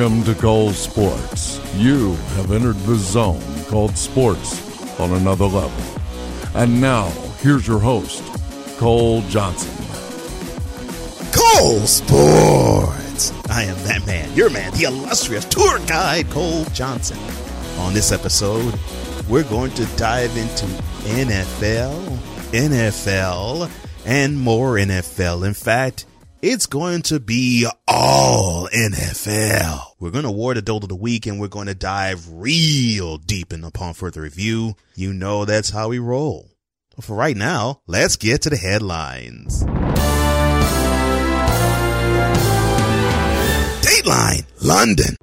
Welcome to Cole Sports. You have entered the zone called sports on another level. And now, here's your host, Cole Johnson. Cole Sports. I am that man, your man, the illustrious tour guide Cole Johnson. On this episode, we're going to dive into NFL, NFL, and more NFL. In fact, it's going to be all NFL. We're going to award a dolt of the week and we're going to dive real deep in upon further review. You know that's how we roll. But for right now, let's get to the headlines. Dateline, London.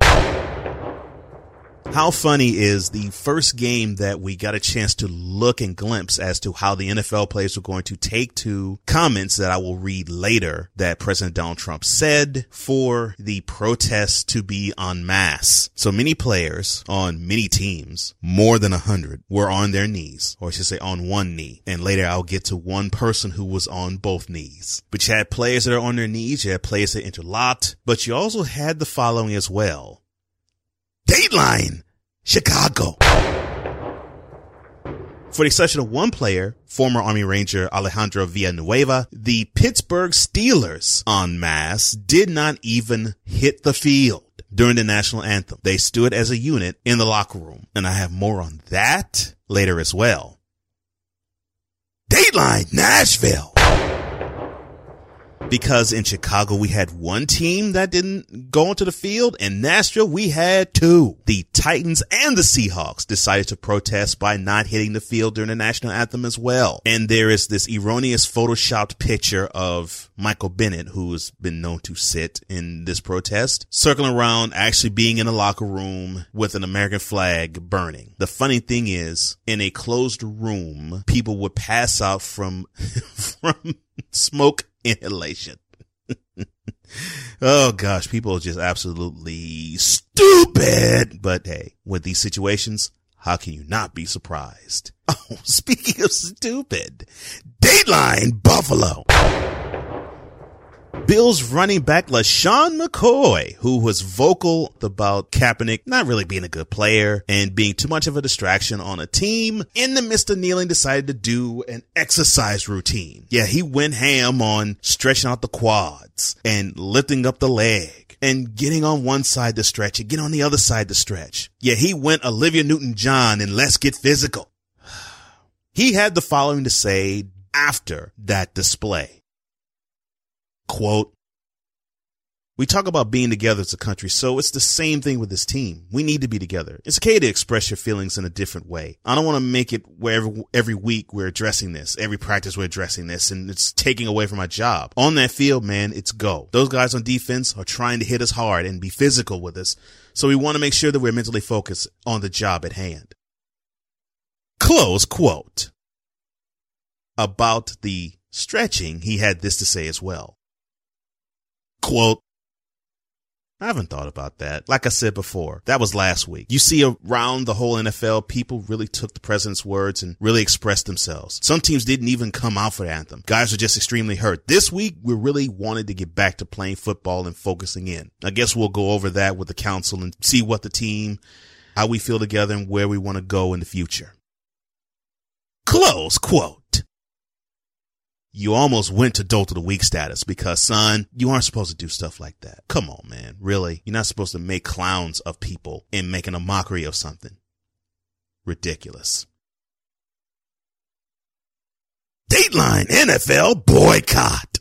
How funny is the first game that we got a chance to look and glimpse as to how the NFL players were going to take to comments that I will read later that President Donald Trump said for the protests to be en masse. So many players on many teams, more than a hundred, were on their knees, or I should say on one knee. And later I'll get to one person who was on both knees. But you had players that are on their knees, you had players that interlocked, but you also had the following as well. Dateline, Chicago. For the exception of one player, former Army Ranger Alejandro Villanueva, the Pittsburgh Steelers en masse did not even hit the field during the national anthem. They stood as a unit in the locker room. And I have more on that later as well. Dateline, Nashville because in Chicago we had one team that didn't go into the field and Nashville we had two. The Titans and the Seahawks decided to protest by not hitting the field during the national anthem as well. And there is this erroneous photoshopped picture of Michael Bennett who's been known to sit in this protest, circling around actually being in a locker room with an American flag burning. The funny thing is in a closed room, people would pass out from, from smoke inhalation. oh gosh, people are just absolutely stupid. But hey, with these situations, how can you not be surprised? Oh, speaking of stupid, Dateline Buffalo. Bills running back LeSean McCoy, who was vocal about Kaepernick not really being a good player and being too much of a distraction on a team, in the midst of kneeling decided to do an exercise routine. Yeah, he went ham on stretching out the quads and lifting up the leg and getting on one side to stretch and get on the other side to stretch. Yeah, he went Olivia Newton-John and let's get physical. He had the following to say after that display. Quote, we talk about being together as a country, so it's the same thing with this team. We need to be together. It's okay to express your feelings in a different way. I don't want to make it where every, every week we're addressing this, every practice we're addressing this, and it's taking away from my job. On that field, man, it's go. Those guys on defense are trying to hit us hard and be physical with us, so we want to make sure that we're mentally focused on the job at hand. Close quote. About the stretching, he had this to say as well. Quote, I haven't thought about that. Like I said before, that was last week. You see around the whole NFL, people really took the president's words and really expressed themselves. Some teams didn't even come out for the anthem. Guys were just extremely hurt. This week, we really wanted to get back to playing football and focusing in. I guess we'll go over that with the council and see what the team, how we feel together and where we want to go in the future. Close quote you almost went to dolt of the week status because son, you aren't supposed to do stuff like that. Come on, man. Really? You're not supposed to make clowns of people and making a mockery of something. Ridiculous. Dateline NFL boycott.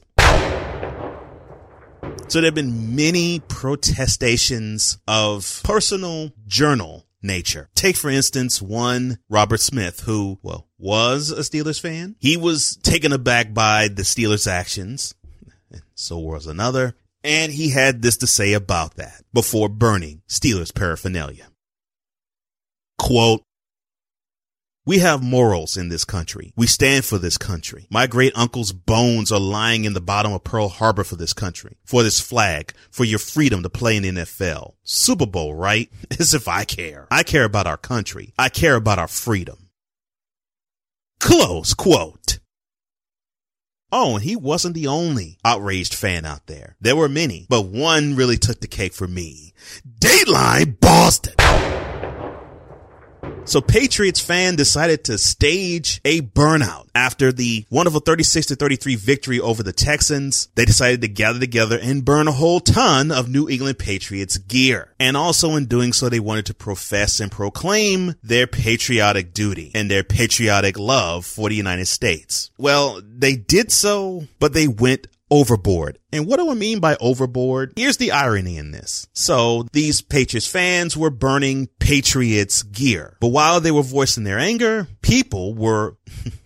So there have been many protestations of personal journal nature. Take, for instance, one Robert Smith, who, well, was a Steelers fan. He was taken aback by the Steelers' actions. And so was another. And he had this to say about that before burning Steelers paraphernalia. Quote, we have morals in this country. We stand for this country. My great uncle's bones are lying in the bottom of Pearl Harbor for this country, for this flag, for your freedom to play in the NFL. Super Bowl, right? As if I care. I care about our country. I care about our freedom. Close quote. Oh, and he wasn't the only outraged fan out there. There were many, but one really took the cake for me. Dateline Boston. So Patriots fan decided to stage a burnout after the wonderful 36 to 33 victory over the Texans. They decided to gather together and burn a whole ton of New England Patriots gear. And also in doing so, they wanted to profess and proclaim their patriotic duty and their patriotic love for the United States. Well, they did so, but they went overboard. And what do I mean by overboard? Here's the irony in this. So these Patriots fans were burning Patriots gear, but while they were voicing their anger, people were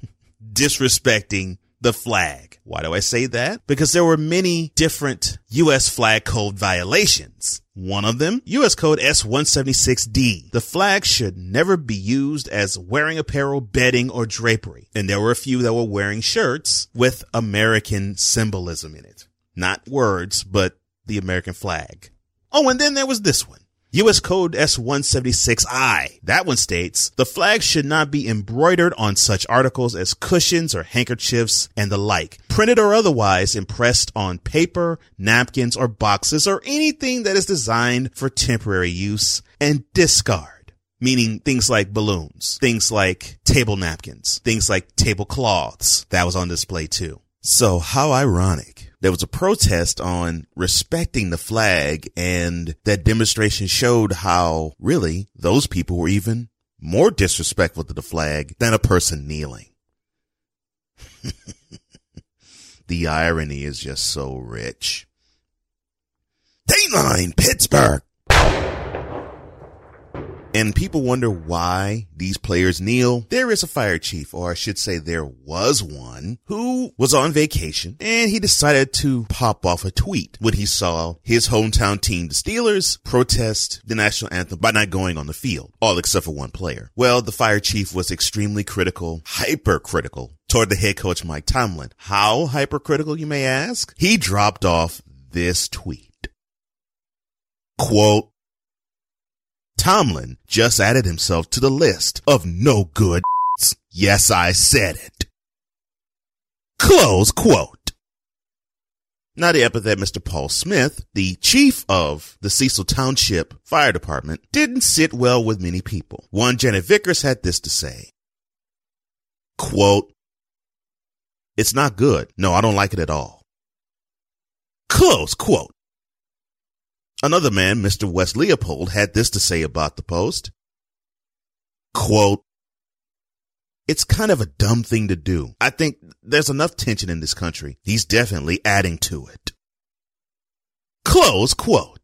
disrespecting the flag. Why do I say that? Because there were many different U.S. flag code violations. One of them, U.S. code S176D. The flag should never be used as wearing apparel, bedding, or drapery. And there were a few that were wearing shirts with American symbolism in it. Not words, but the American flag. Oh, and then there was this one. U.S. Code S176I. That one states, the flag should not be embroidered on such articles as cushions or handkerchiefs and the like, printed or otherwise impressed on paper, napkins, or boxes or anything that is designed for temporary use and discard. Meaning things like balloons, things like table napkins, things like tablecloths. That was on display too. So how ironic there was a protest on respecting the flag and that demonstration showed how really those people were even more disrespectful to the flag than a person kneeling. the irony is just so rich. Dateline Pittsburgh. And people wonder why these players kneel. There is a fire chief, or I should say there was one, who was on vacation and he decided to pop off a tweet when he saw his hometown team, the Steelers, protest the national anthem by not going on the field, all except for one player. Well, the fire chief was extremely critical, hypercritical toward the head coach, Mike Tomlin. How hypercritical, you may ask? He dropped off this tweet. Quote, Tomlin just added himself to the list of no good. Yes, I said it. Close quote. Now the epithet Mr. Paul Smith, the chief of the Cecil Township Fire Department, didn't sit well with many people. One Janet Vickers had this to say. Quote, it's not good. No, I don't like it at all. Close quote. Another man, Mr. Wes Leopold, had this to say about the post. Quote, it's kind of a dumb thing to do. I think there's enough tension in this country. He's definitely adding to it. Close quote.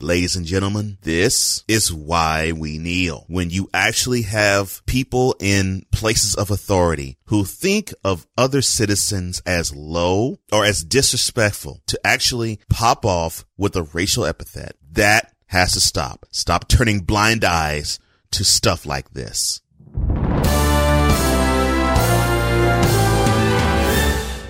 Ladies and gentlemen, this is why we kneel. When you actually have people in places of authority who think of other citizens as low or as disrespectful to actually pop off with a racial epithet, that has to stop. Stop turning blind eyes to stuff like this.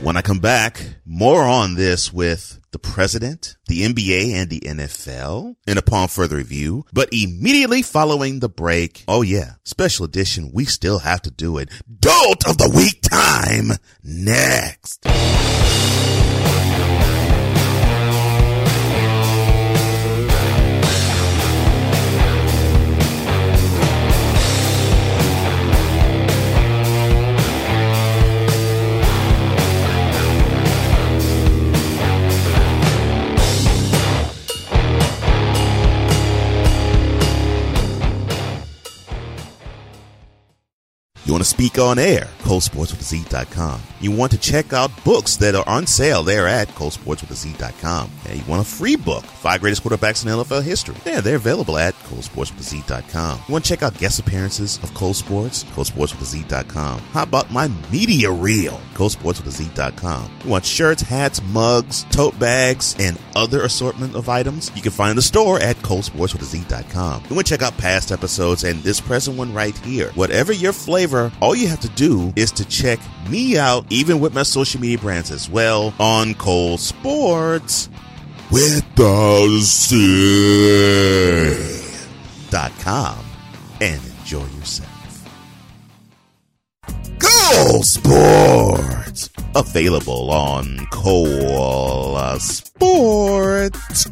When I come back, more on this with the president, the NBA and the NFL, and upon further review, but immediately following the break, oh yeah, special edition, we still have to do it. Dolt of the week time next. You want to speak on air? ColeSportsWithZ.com. You want to check out books that are on sale there at ColeSportsWithZ.com. And you want a free book, Five Greatest Quarterbacks in NFL History. Yeah, they're available at ColeSportsWithZ.com. You want to check out guest appearances of Cole Sports? ColeSportsWithZ.com. How about my media reel? ColeSportsWithZ.com. You want shirts, hats, mugs, tote bags, and other assortment of items? You can find the store at ColeSportsWithZ.com. You want to check out past episodes and this present one right here. Whatever your flavor, all you have to do is to check me out, even with my social media brands as well, on Cole Sports with the dot com and enjoy yourself. Cole Sports available on Cole Sports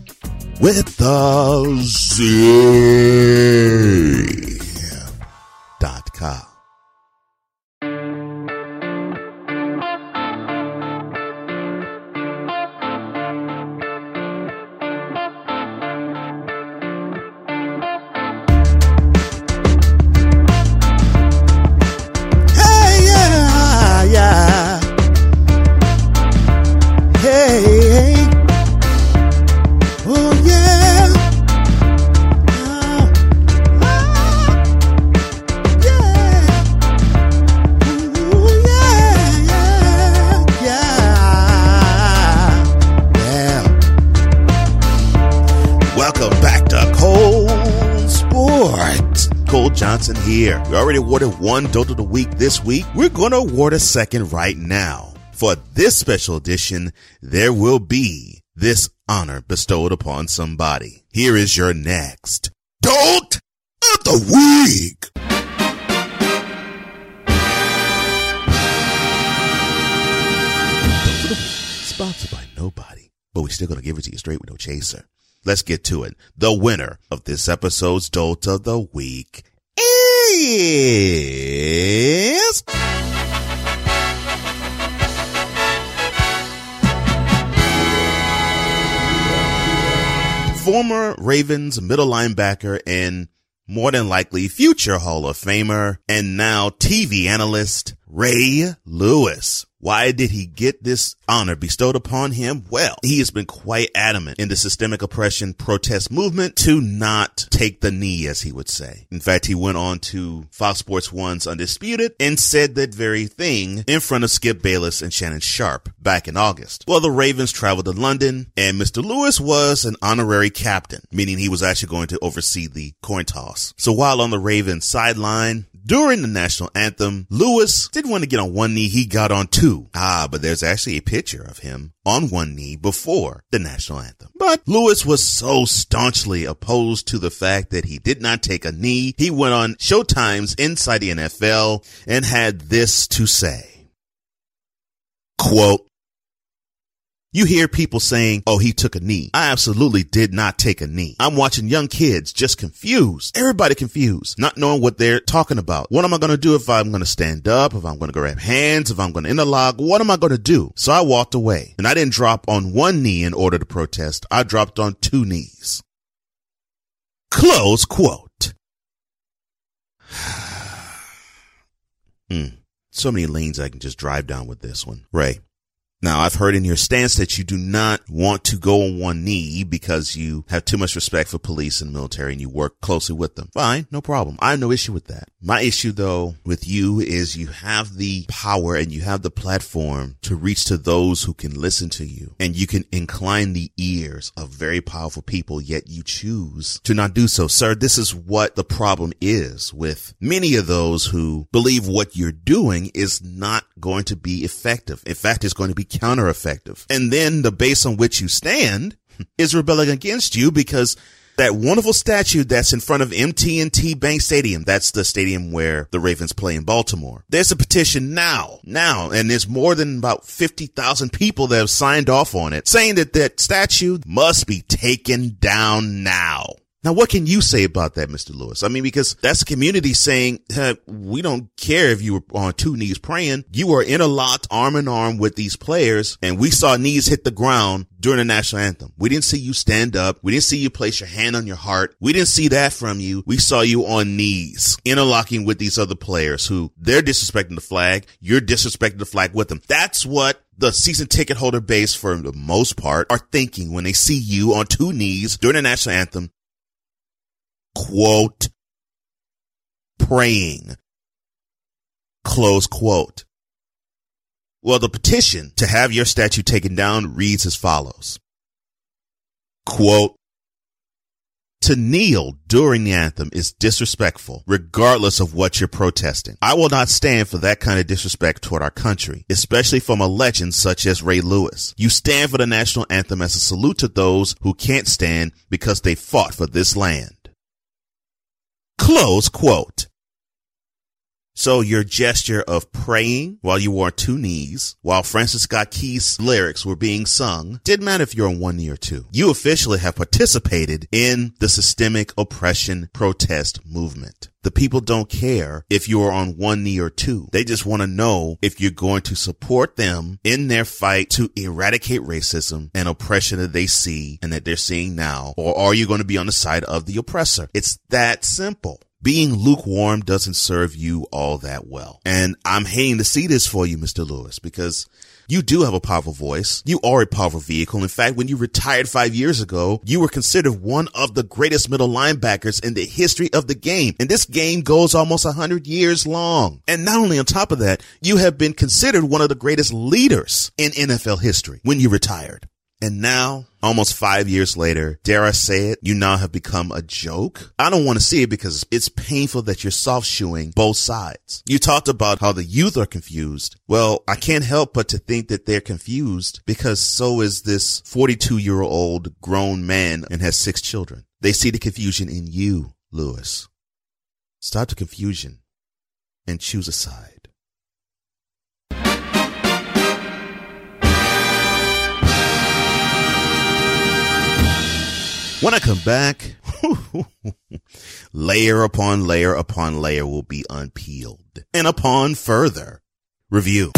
with the Z dot com. Here. We already awarded one Dolt of the Week this week. We're going to award a second right now. For this special edition, there will be this honor bestowed upon somebody. Here is your next Dolt of the Week. Sponsored by nobody, but we're still going to give it to you straight with no chaser. Let's get to it. The winner of this episode's Dolt of the Week Former Ravens middle linebacker and more than likely future Hall of Famer and now TV analyst Ray Lewis. Why did he get this honor bestowed upon him? Well, he has been quite adamant in the systemic oppression protest movement to not take the knee, as he would say. In fact, he went on to Fox Sports One's Undisputed and said that very thing in front of Skip Bayless and Shannon Sharpe back in August. Well, the Ravens traveled to London and Mr. Lewis was an honorary captain, meaning he was actually going to oversee the coin toss. So while on the Ravens sideline, during the national anthem, Lewis didn't want to get on one knee, he got on two. Ah, but there's actually a picture of him on one knee before the national anthem. But Lewis was so staunchly opposed to the fact that he did not take a knee. He went on Showtime's Inside the NFL and had this to say. Quote, you hear people saying, oh, he took a knee. I absolutely did not take a knee. I'm watching young kids just confused. Everybody confused, not knowing what they're talking about. What am I going to do if I'm going to stand up? If I'm going to grab hands? If I'm going to interlock? What am I going to do? So I walked away and I didn't drop on one knee in order to protest. I dropped on two knees. Close quote. Hmm. So many lanes I can just drive down with this one. Ray. Now, I've heard in your stance that you do not want to go on one knee because you have too much respect for police and military and you work closely with them. Fine, no problem. I have no issue with that. My issue though with you is you have the power and you have the platform to reach to those who can listen to you and you can incline the ears of very powerful people, yet you choose to not do so. Sir, this is what the problem is with many of those who believe what you're doing is not going to be effective. In fact, it's going to be counter effective. And then the base on which you stand is rebelling against you because that wonderful statue that's in front of MT&T Bank Stadium, that's the stadium where the Ravens play in Baltimore. There's a petition now, now, and there's more than about 50,000 people that have signed off on it saying that that statue must be taken down now. Now, what can you say about that, Mr. Lewis? I mean, because that's the community saying, hey, we don't care if you were on two knees praying. You were interlocked arm in arm with these players and we saw knees hit the ground during the national anthem. We didn't see you stand up. We didn't see you place your hand on your heart. We didn't see that from you. We saw you on knees interlocking with these other players who they're disrespecting the flag. You're disrespecting the flag with them. That's what the season ticket holder base for the most part are thinking when they see you on two knees during the national anthem quote, praying, close quote. Well, the petition to have your statue taken down reads as follows. Quote, to kneel during the anthem is disrespectful, regardless of what you're protesting. I will not stand for that kind of disrespect toward our country, especially from a legend such as Ray Lewis. You stand for the national anthem as a salute to those who can't stand because they fought for this land. Close quote. So your gesture of praying while you were on two knees, while Francis Scott Key's lyrics were being sung, didn't matter if you're on one knee or two. You officially have participated in the systemic oppression protest movement. The people don't care if you're on one knee or two. They just want to know if you're going to support them in their fight to eradicate racism and oppression that they see and that they're seeing now, or are you going to be on the side of the oppressor? It's that simple being lukewarm doesn't serve you all that well. And I'm hating to see this for you, Mr. Lewis, because you do have a powerful voice. You are a powerful vehicle. In fact, when you retired five years ago, you were considered one of the greatest middle linebackers in the history of the game. And this game goes almost a hundred years long. And not only on top of that, you have been considered one of the greatest leaders in NFL history when you retired. And now, almost five years later, dare I say it, you now have become a joke. I don't want to see it because it's painful that you're soft shoeing both sides. You talked about how the youth are confused. Well, I can't help but to think that they're confused because so is this 42 year old grown man and has six children. They see the confusion in you, Lewis. Stop the confusion and choose a side. When I come back, layer upon layer upon layer will be unpeeled. And upon further review.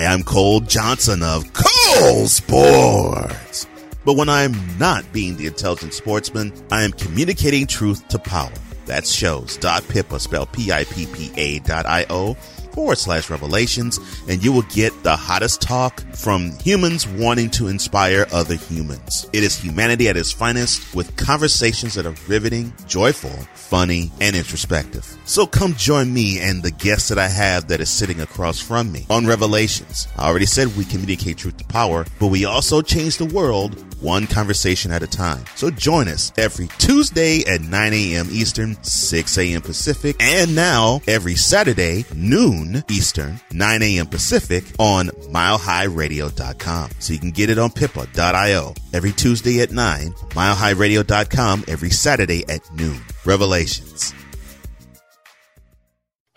Hi, I'm Cole Johnson of Cole Sports. But when I'm not being the intelligent sportsman, I am communicating truth to power. That's shows.pippa, spelled P-I-P-P-A dot I-O forward slash revelations, and you will get the hottest talk from humans wanting to inspire other humans. It is humanity at its finest with conversations that are riveting, joyful, funny, and introspective. So come join me and the guest that I have that is sitting across from me on Revelations. I already said we communicate truth to power, but we also change the world one conversation at a time. So join us every Tuesday at 9 a.m. Eastern, 6 a.m. Pacific, and now every Saturday, noon Eastern, 9 a.m. Pacific on milehighradio.com. So you can get it on pippa.io every Tuesday at 9, milehighradio.com every Saturday at noon. Revelations.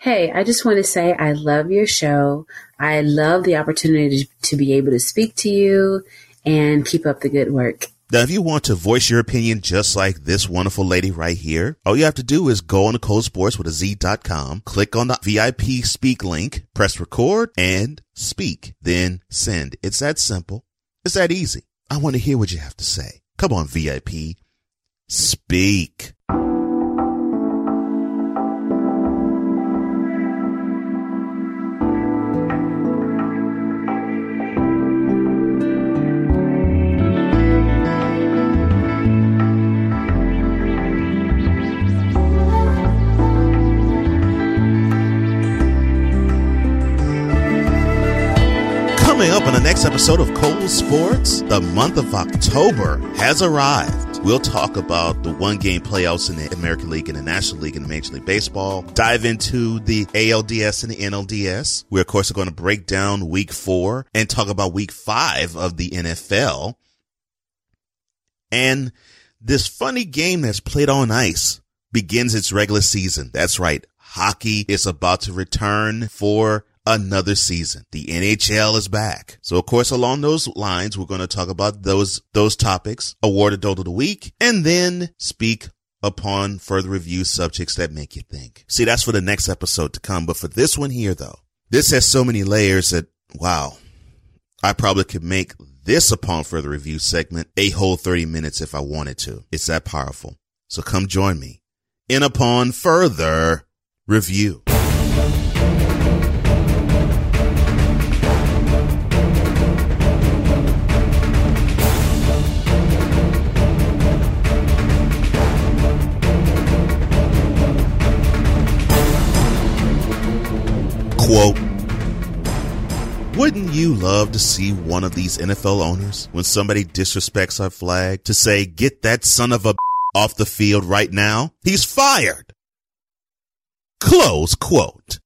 Hey, I just want to say I love your show. I love the opportunity to be able to speak to you and keep up the good work. Now, if you want to voice your opinion just like this wonderful lady right here, all you have to do is go on to Cole Sports with a Z.com, click on the VIP speak link, press record and speak, then send. It's that simple. It's that easy. I want to hear what you have to say. Come on, VIP. Speak. Next episode of Cole Sports, the month of October has arrived. We'll talk about the one game playoffs in the American League and the National League and the Major League Baseball. Dive into the ALDS and the NLDS. We're of course are going to break down week four and talk about week five of the NFL. And this funny game that's played on ice begins its regular season. That's right. Hockey is about to return for another season. The NHL is back. So of course, along those lines, we're going to talk about those, those topics, award a dolt of the week, and then speak upon further review subjects that make you think. See, that's for the next episode to come. But for this one here, though, this has so many layers that, wow, I probably could make this upon further review segment a whole 30 minutes if I wanted to. It's that powerful. So come join me in upon further review. Quote, wouldn't you love to see one of these NFL owners, when somebody disrespects our flag, to say, get that son of a off the field right now? He's fired. Close quote.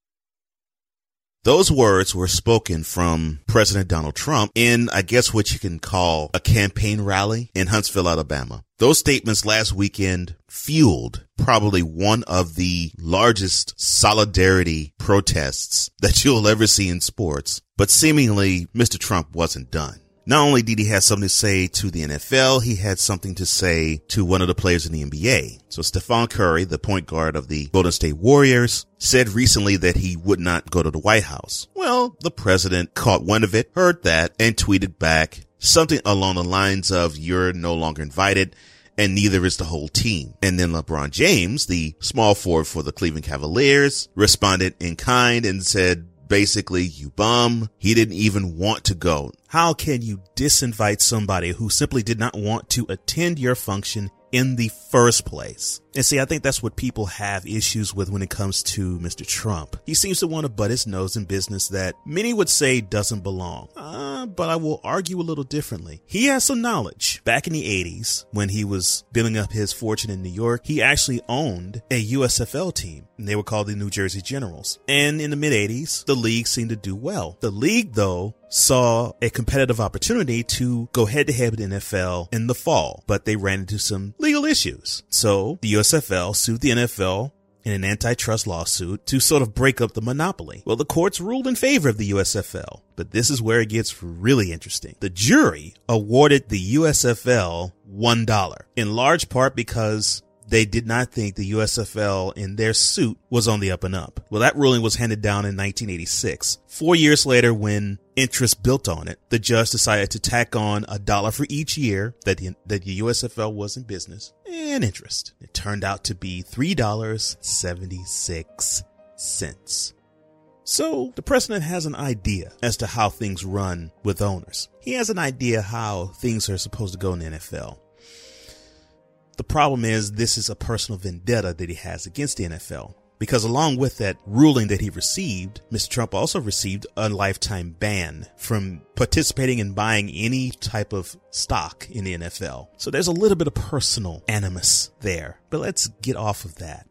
Those words were spoken from President Donald Trump in, I guess, what you can call a campaign rally in Huntsville, Alabama. Those statements last weekend fueled probably one of the largest solidarity protests that you'll ever see in sports. But seemingly, Mr. Trump wasn't done. Not only did he have something to say to the NFL, he had something to say to one of the players in the NBA. So Stephen Curry, the point guard of the Golden State Warriors, said recently that he would not go to the White House. Well, the president caught wind of it, heard that, and tweeted back something along the lines of, you're no longer invited and neither is the whole team. And then LeBron James, the small forward for the Cleveland Cavaliers, responded in kind and said, basically, you bum. He didn't even want to go. How can you disinvite somebody who simply did not want to attend your function in the first place? And see, I think that's what people have issues with when it comes to Mr. Trump. He seems to want to butt his nose in business that many would say doesn't belong. Uh, but I will argue a little differently. He has some knowledge. Back in the 80s, when he was building up his fortune in New York, he actually owned a USFL team. And they were called the New Jersey Generals. And in the mid 80s, the league seemed to do well. The league, though, saw a competitive opportunity to go head to head with NFL in the fall, but they ran into some legal issues. So the USFL sued the NFL in an antitrust lawsuit to sort of break up the monopoly. Well, the courts ruled in favor of the USFL, but this is where it gets really interesting. The jury awarded the USFL $1, in large part because they did not think the USFL in their suit was on the up and up. Well, that ruling was handed down in 1986. Four years later, when interest built on it, the judge decided to tack on a dollar for each year that the, that the USFL was in business and interest. It turned out to be $3.76. So the president has an idea as to how things run with owners. He has an idea how things are supposed to go in the NFL. The problem is this is a personal vendetta that he has against the NFL. Because along with that ruling that he received, Mr. Trump also received a lifetime ban from participating in buying any type of stock in the NFL. So there's a little bit of personal animus there. But let's get off of that.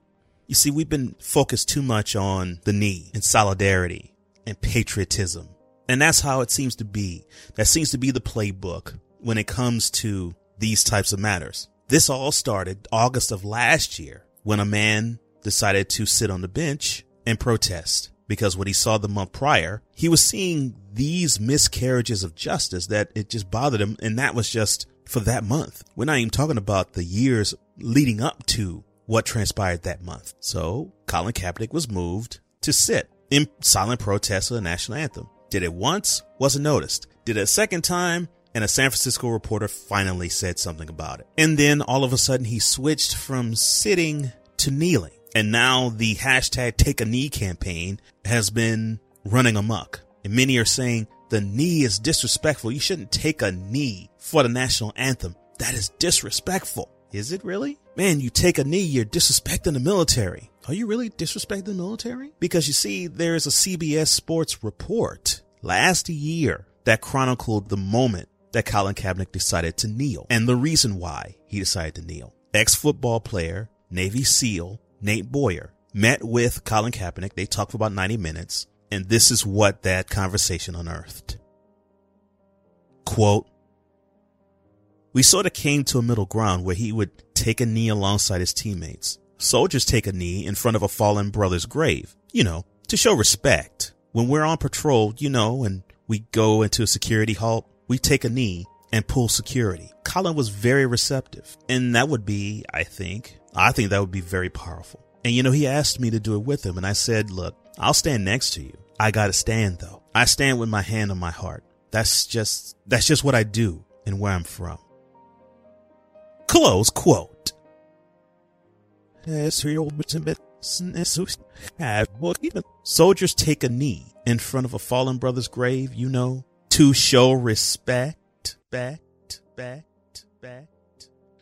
You see, we've been focused too much on the knee and solidarity and patriotism. And that's how it seems to be. That seems to be the playbook when it comes to these types of matters. This all started August of last year when a man decided to sit on the bench and protest because what he saw the month prior, he was seeing these miscarriages of justice that it just bothered him. And that was just for that month. We're not even talking about the years leading up to what transpired that month. So Colin Kaepernick was moved to sit in silent protest of the national anthem. Did it once, wasn't noticed. Did it a second time, and a San Francisco reporter finally said something about it. And then all of a sudden he switched from sitting to kneeling. And now the hashtag take a knee campaign has been running amok. And many are saying the knee is disrespectful. You shouldn't take a knee for the national anthem. That is disrespectful. Is it really? Man, you take a knee, you're disrespecting the military. Are you really disrespecting the military? Because you see, there's a CBS Sports report last year that chronicled the moment that Colin Kaepernick decided to kneel and the reason why he decided to kneel. Ex-football player, Navy SEAL, Nate Boyer met with Colin Kaepernick. They talked for about 90 minutes and this is what that conversation unearthed. Quote, we sort of came to a middle ground where he would take a knee alongside his teammates. Soldiers take a knee in front of a fallen brother's grave, you know, to show respect. When we're on patrol, you know, and we go into a security halt, we take a knee and pull security. Colin was very receptive. And that would be, I think, I think that would be very powerful. And you know, he asked me to do it with him. And I said, look, I'll stand next to you. I gotta stand though. I stand with my hand on my heart. That's just, that's just what I do and where I'm from. Close quote. Soldiers take a knee in front of a fallen brother's grave, you know, to show respect, back, back, back.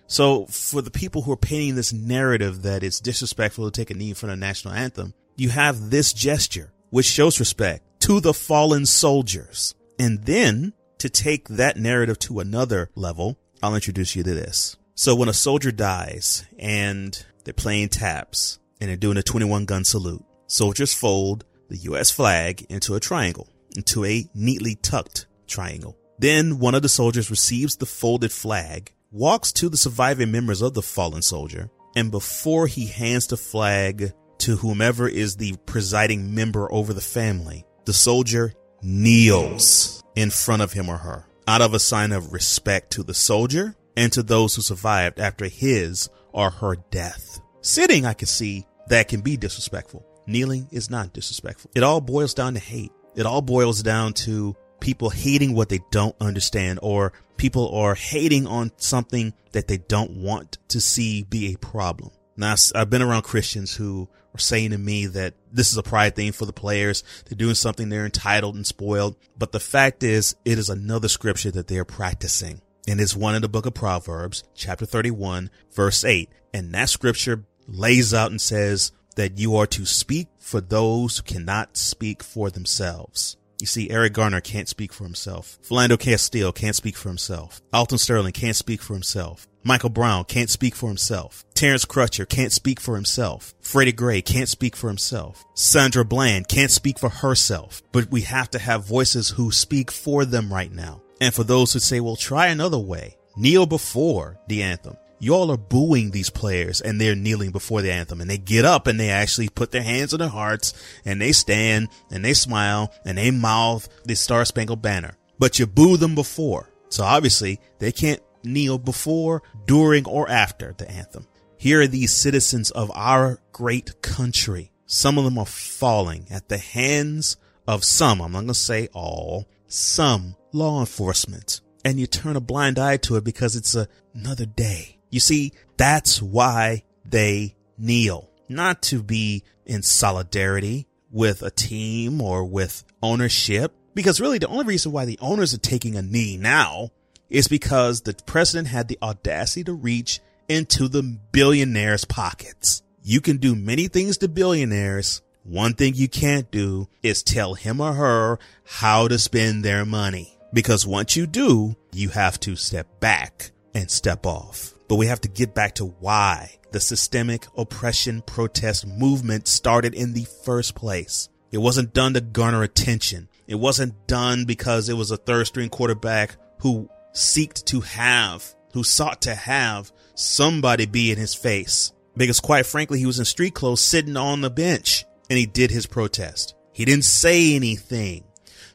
So for the people who are painting this narrative that it's disrespectful to take a knee of the national anthem, you have this gesture, which shows respect to the fallen soldiers. And then to take that narrative to another level, I'll introduce you to this. So when a soldier dies and they're playing taps and they're doing a 21 gun salute, soldiers fold the U.S. flag into a triangle, into a neatly tucked triangle. Then one of the soldiers receives the folded flag, walks to the surviving members of the fallen soldier, and before he hands the flag to whomever is the presiding member over the family, the soldier kneels in front of him or her out of a sign of respect to the soldier and to those who survived after his or her death. Sitting, I can see that can be disrespectful. Kneeling is not disrespectful. It all boils down to hate. It all boils down to people hating what they don't understand or people are hating on something that they don't want to see be a problem. Now, I've been around Christians who are saying to me that this is a pride thing for the players. They're doing something they're entitled and spoiled. But the fact is, it is another scripture that they are practicing and it's one in the book of Proverbs, chapter 31, verse 8. And that scripture lays out and says that you are to speak for those who cannot speak for themselves. You see, Eric Garner can't speak for himself. Philando Castile can't speak for himself. Alton Sterling can't speak for himself. Michael Brown can't speak for himself. Terrence Crutcher can't speak for himself. Freddie Gray can't speak for himself. Sandra Bland can't speak for herself. But we have to have voices who speak for them right now. And for those who say, well, try another way, kneel before the anthem. Y'all are booing these players and they're kneeling before the anthem and they get up and they actually put their hands on their hearts and they stand and they smile and they mouth the Star Spangled Banner. But you boo them before. So obviously they can't kneel before, during, or after the anthem. Here are these citizens of our great country. Some of them are falling at the hands of some, I'm not going to say all, some law enforcement and you turn a blind eye to it because it's a, another day. You see, that's why they kneel, not to be in solidarity with a team or with ownership. Because really the only reason why the owners are taking a knee now is because the president had the audacity to reach into the billionaires pockets. You can do many things to billionaires. One thing you can't do is tell him or her how to spend their money. Because once you do, you have to step back and step off. But we have to get back to why the systemic oppression protest movement started in the first place. It wasn't done to garner attention. It wasn't done because it was a third string quarterback who seeked to have, who sought to have somebody be in his face. Because quite frankly, he was in street clothes sitting on the bench and he did his protest. He didn't say anything.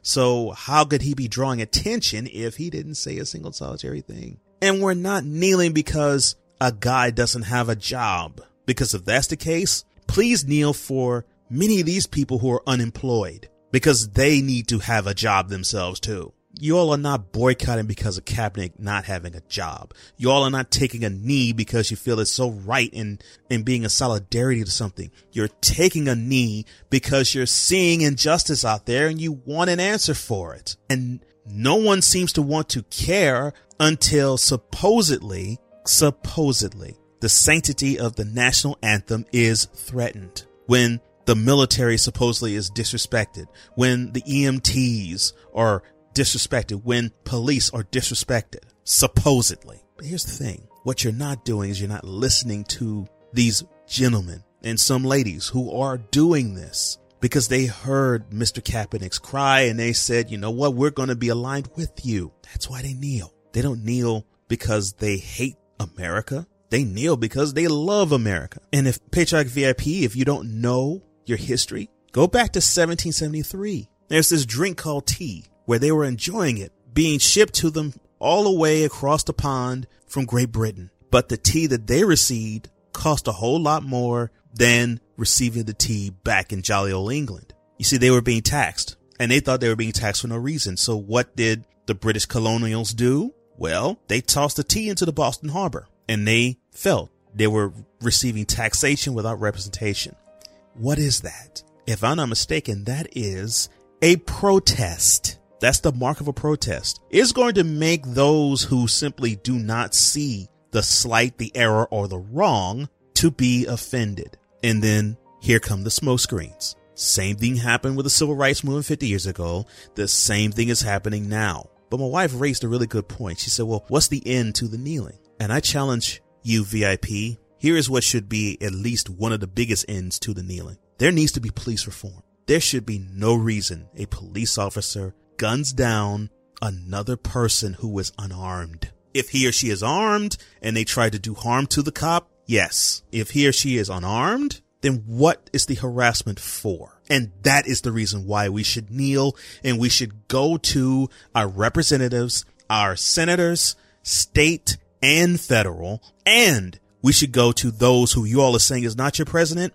So how could he be drawing attention if he didn't say a single solitary thing? And we're not kneeling because a guy doesn't have a job. Because if that's the case, please kneel for many of these people who are unemployed because they need to have a job themselves too you all are not boycotting because of Kaepernick not having a job. You all are not taking a knee because you feel it's so right in, in being a solidarity to something. You're taking a knee because you're seeing injustice out there and you want an answer for it. And no one seems to want to care until supposedly, supposedly, the sanctity of the national anthem is threatened. When the military supposedly is disrespected, when the EMTs are disrespected, when police are disrespected, supposedly. But here's the thing. What you're not doing is you're not listening to these gentlemen and some ladies who are doing this because they heard Mr. Kaepernick's cry and they said, you know what? We're going to be aligned with you. That's why they kneel. They don't kneel because they hate America. They kneel because they love America. And if Patriotic VIP, if you don't know your history, go back to 1773. There's this drink called tea where they were enjoying it being shipped to them all the way across the pond from Great Britain. But the tea that they received cost a whole lot more than receiving the tea back in jolly old England. You see, they were being taxed and they thought they were being taxed for no reason. So what did the British colonials do? Well, they tossed the tea into the Boston Harbor and they felt they were receiving taxation without representation. What is that? If I'm not mistaken, that is a protest. That's the mark of a protest. It's going to make those who simply do not see the slight, the error, or the wrong to be offended. And then here come the smoke screens. Same thing happened with the civil rights movement 50 years ago. The same thing is happening now. But my wife raised a really good point. She said, well, what's the end to the kneeling? And I challenge you, VIP. Here is what should be at least one of the biggest ends to the kneeling. There needs to be police reform. There should be no reason a police officer guns down another person who is unarmed. If he or she is armed and they try to do harm to the cop, yes. If he or she is unarmed, then what is the harassment for? And that is the reason why we should kneel and we should go to our representatives, our senators, state and federal, and we should go to those who you all are saying is not your president.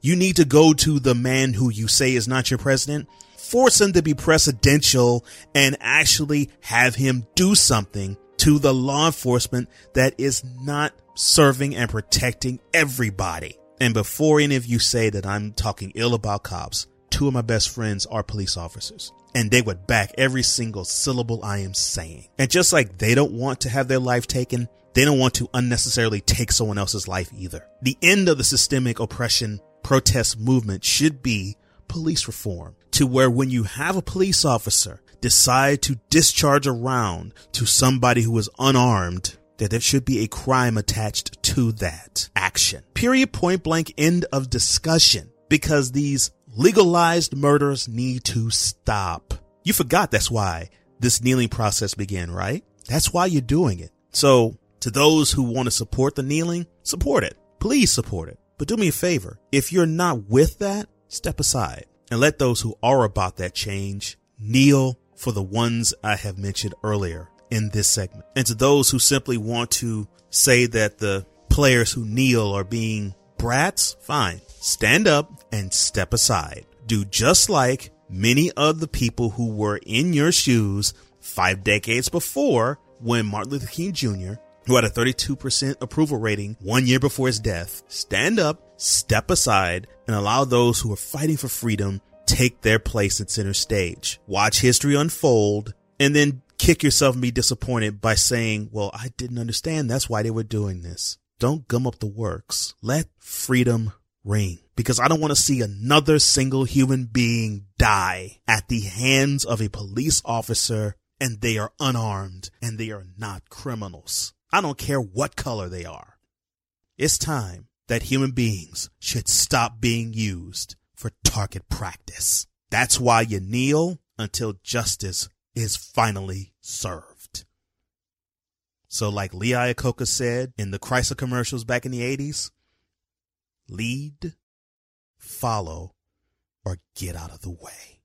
You need to go to the man who you say is not your president, force him to be presidential and actually have him do something to the law enforcement that is not serving and protecting everybody. And before any of you say that I'm talking ill about cops, two of my best friends are police officers and they would back every single syllable I am saying. And just like they don't want to have their life taken, they don't want to unnecessarily take someone else's life either. The end of the systemic oppression protest movement should be police reform to where when you have a police officer decide to discharge a round to somebody who is unarmed, that there should be a crime attached to that action. Period, point blank, end of discussion. Because these legalized murders need to stop. You forgot that's why this kneeling process began, right? That's why you're doing it. So to those who want to support the kneeling, support it. Please support it. But do me a favor. If you're not with that, step aside and let those who are about that change kneel for the ones I have mentioned earlier in this segment. And to those who simply want to say that the players who kneel are being brats, fine. Stand up and step aside. Do just like many of the people who were in your shoes five decades before when Martin Luther King Jr., who had a 32% approval rating one year before his death, stand up, step aside, and allow those who are fighting for freedom take their place at center stage. Watch history unfold and then kick yourself and be disappointed by saying, well, I didn't understand. That's why they were doing this. Don't gum up the works. Let freedom ring because I don't want to see another single human being die at the hands of a police officer and they are unarmed and they are not criminals. I don't care what color they are. It's time that human beings should stop being used for target practice. That's why you kneel until justice is finally served. So like Lee Iacocca said in the Chrysler commercials back in the 80s, lead, follow, or get out of the way.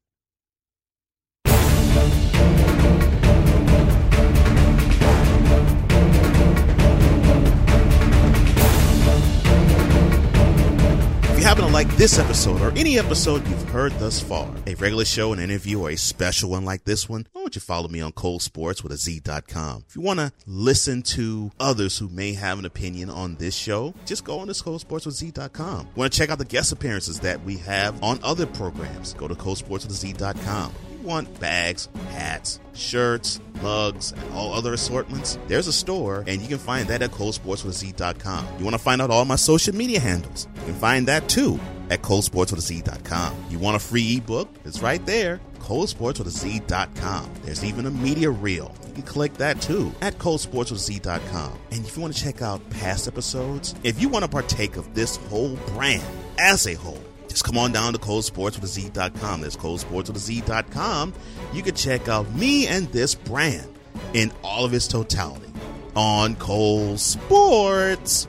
This episode or any episode you've heard thus far, a regular show, an interview, or a special one like this one, why don't you follow me on Cole Sports with a Z.com? If you want to listen to others who may have an opinion on this show, just go on to Cole Sports with Z.com. Want to check out the guest appearances that we have on other programs? Go to Cole Sports with a Z.com want bags, hats, shirts, mugs, and all other assortments, there's a store, and you can find that at colesportswithz.com. You want to find out all my social media handles? You can find that too at colesportswithaz.com. You want a free ebook? It's right there. colesportswithaz.com. There's even a media reel. You can click that too at colesportswithaz.com. And if you want to check out past episodes, if you want to partake of this whole brand as a whole, just come on down to colesportswithaz.com. That's colesportswithaz.com. You can check out me and this brand in all of its totality on Cole Sports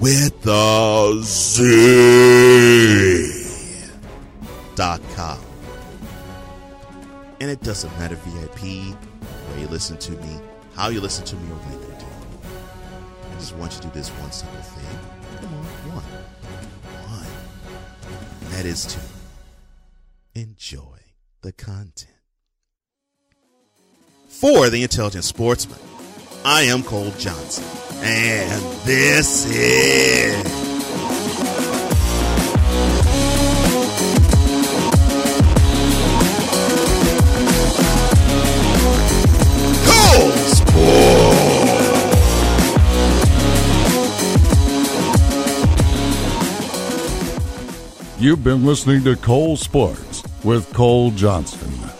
with the Z dot com. And it doesn't matter VIP where you listen to me, how you listen to me, or when you do. I just want you to do this one simple thing. That is to enjoy the content. For the intelligent sportsman, I am Cole Johnson, and this is. You've been listening to Cole Sports with Cole Johnston.